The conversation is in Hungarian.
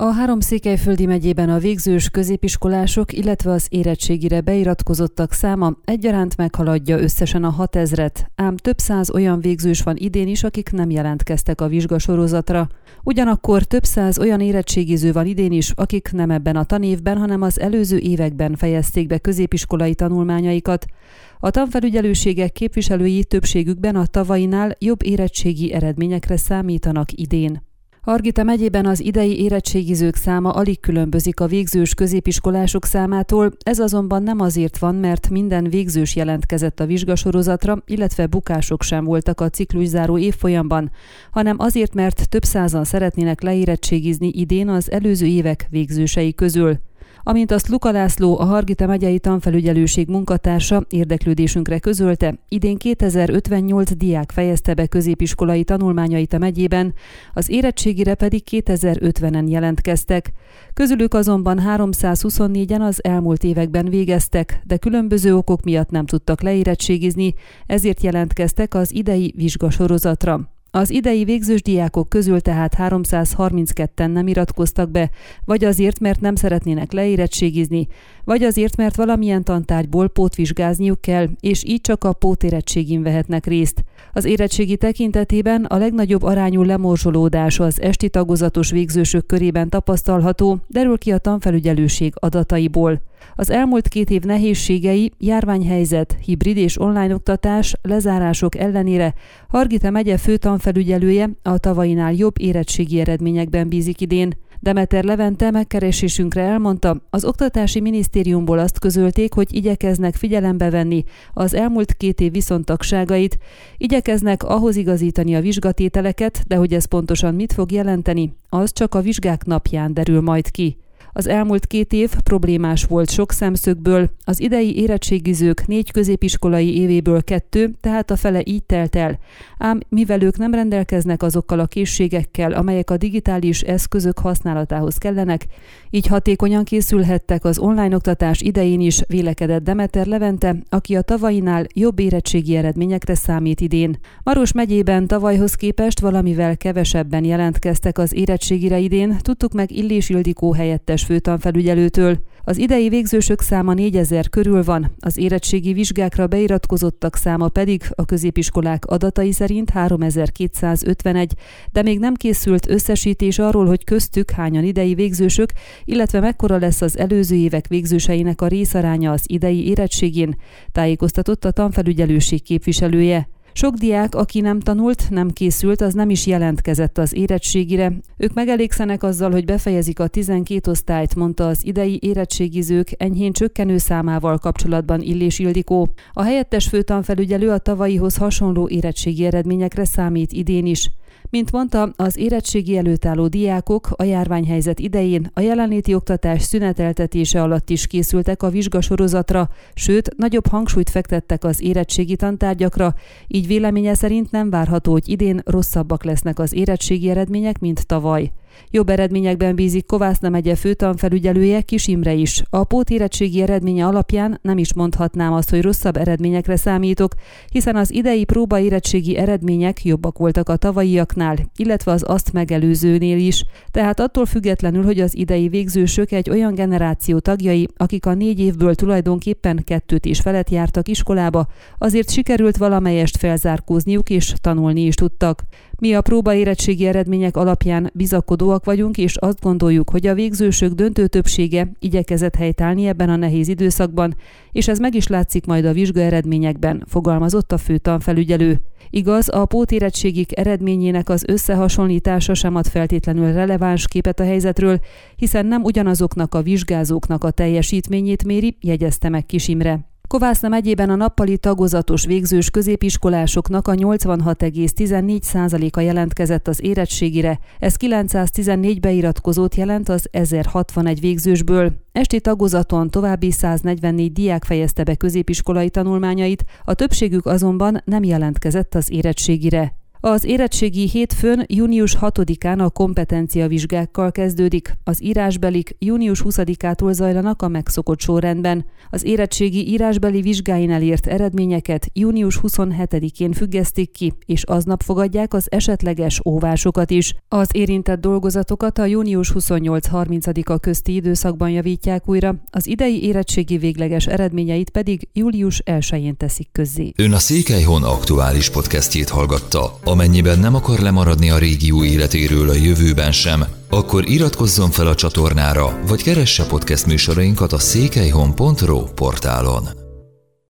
A három székelyföldi megyében a végzős középiskolások, illetve az érettségire beiratkozottak száma egyaránt meghaladja összesen a 6000-et, ám több száz olyan végzős van idén is, akik nem jelentkeztek a vizsgasorozatra. Ugyanakkor több száz olyan érettségiző van idén is, akik nem ebben a tanévben, hanem az előző években fejezték be középiskolai tanulmányaikat. A tanfelügyelőségek képviselői többségükben a tavainál jobb érettségi eredményekre számítanak idén. Argita megyében az idei érettségizők száma alig különbözik a végzős középiskolások számától, ez azonban nem azért van, mert minden végzős jelentkezett a vizsgasorozatra, illetve bukások sem voltak a cikluszáró évfolyamban, hanem azért, mert több százan szeretnének leérettségizni idén az előző évek végzősei közül. Amint azt Luka László, a Hargita megyei tanfelügyelőség munkatársa érdeklődésünkre közölte, idén 2058 diák fejezte be középiskolai tanulmányait a megyében, az érettségire pedig 2050-en jelentkeztek. Közülük azonban 324-en az elmúlt években végeztek, de különböző okok miatt nem tudtak leérettségizni, ezért jelentkeztek az idei vizsgasorozatra. Az idei végzős diákok közül tehát 332-en nem iratkoztak be, vagy azért, mert nem szeretnének leérettségizni, vagy azért, mert valamilyen tantárgyból pótvizsgázniuk kell, és így csak a pótérettségin vehetnek részt. Az érettségi tekintetében a legnagyobb arányú lemorzsolódás az esti tagozatos végzősök körében tapasztalható, derül ki a tanfelügyelőség adataiból. Az elmúlt két év nehézségei, járványhelyzet, hibrid és online oktatás, lezárások ellenére Hargita megye főtanfelügyelője a tavainál jobb érettségi eredményekben bízik idén. Demeter Levente megkeresésünkre elmondta, az Oktatási Minisztériumból azt közölték, hogy igyekeznek figyelembe venni az elmúlt két év viszontagságait, igyekeznek ahhoz igazítani a vizsgatételeket, de hogy ez pontosan mit fog jelenteni, az csak a vizsgák napján derül majd ki. Az elmúlt két év problémás volt sok szemszögből, az idei érettségizők négy középiskolai évéből kettő, tehát a fele így telt el. Ám mivel ők nem rendelkeznek azokkal a készségekkel, amelyek a digitális eszközök használatához kellenek, így hatékonyan készülhettek az online oktatás idején is, vélekedett Demeter Levente, aki a tavainál jobb érettségi eredményekre számít idén. Maros megyében tavalyhoz képest valamivel kevesebben jelentkeztek az érettségire idén, tudtuk meg Illés Ildikó helyettes főtanfelügyelőtől. Az idei végzősök száma 4000 körül van, az érettségi vizsgákra beiratkozottak száma pedig a középiskolák adatai szerint 3251, de még nem készült összesítés arról, hogy köztük hányan idei végzősök, illetve mekkora lesz az előző évek végzőseinek a részaránya az idei érettségén, tájékoztatott a tanfelügyelőség képviselője. Sok diák, aki nem tanult, nem készült, az nem is jelentkezett az érettségire. Ők megelégszenek azzal, hogy befejezik a 12 osztályt, mondta az idei érettségizők enyhén csökkenő számával kapcsolatban Illés Ildikó. A helyettes főtanfelügyelő a tavalyihoz hasonló érettségi eredményekre számít idén is. Mint mondta, az érettségi előtt álló diákok a járványhelyzet idején a jelenléti oktatás szüneteltetése alatt is készültek a vizsgasorozatra, sőt, nagyobb hangsúlyt fektettek az érettségi tantárgyakra, így véleménye szerint nem várható, hogy idén rosszabbak lesznek az érettségi eredmények, mint tavaly. Jobb eredményekben bízik Kovászna megye főtanfelügyelője Kis Imre is. A pótérettségi eredménye alapján nem is mondhatnám azt, hogy rosszabb eredményekre számítok, hiszen az idei próbaérettségi eredmények jobbak voltak a tavalyiaknál, illetve az azt megelőzőnél is. Tehát attól függetlenül, hogy az idei végzősök egy olyan generáció tagjai, akik a négy évből tulajdonképpen kettőt is felett jártak iskolába, azért sikerült valamelyest felzárkózniuk és tanulni is tudtak. Mi a próbaérettségi eredmények alapján bizakodóak vagyunk, és azt gondoljuk, hogy a végzősök döntő többsége igyekezett helytállni ebben a nehéz időszakban, és ez meg is látszik majd a vizsga eredményekben, fogalmazott a főtanfelügyelő. Igaz, a pótérettségik eredményének az összehasonlítása sem ad feltétlenül releváns képet a helyzetről, hiszen nem ugyanazoknak a vizsgázóknak a teljesítményét méri, jegyezte meg Kisimre. Kovászna megyében a nappali tagozatos végzős középiskolásoknak a 86,14%-a jelentkezett az érettségire, ez 914 beiratkozót jelent az 1061 végzősből. Esti tagozaton további 144 diák fejezte be középiskolai tanulmányait, a többségük azonban nem jelentkezett az érettségire. Az érettségi hétfőn június 6-án a kompetencia vizsgákkal kezdődik, az írásbelik június 20-ától zajlanak a megszokott sorrendben. Az érettségi írásbeli vizsgáin elért eredményeket június 27-én függesztik ki, és aznap fogadják az esetleges óvásokat is. Az érintett dolgozatokat a június 28-30-a közti időszakban javítják újra, az idei érettségi végleges eredményeit pedig július 1-én teszik közzé. Ön a Székelyhon aktuális podcastjét hallgatta. Amennyiben nem akar lemaradni a régió életéről a jövőben sem, akkor iratkozzon fel a csatornára, vagy keresse podcast műsorainkat a székelyhon.pro portálon.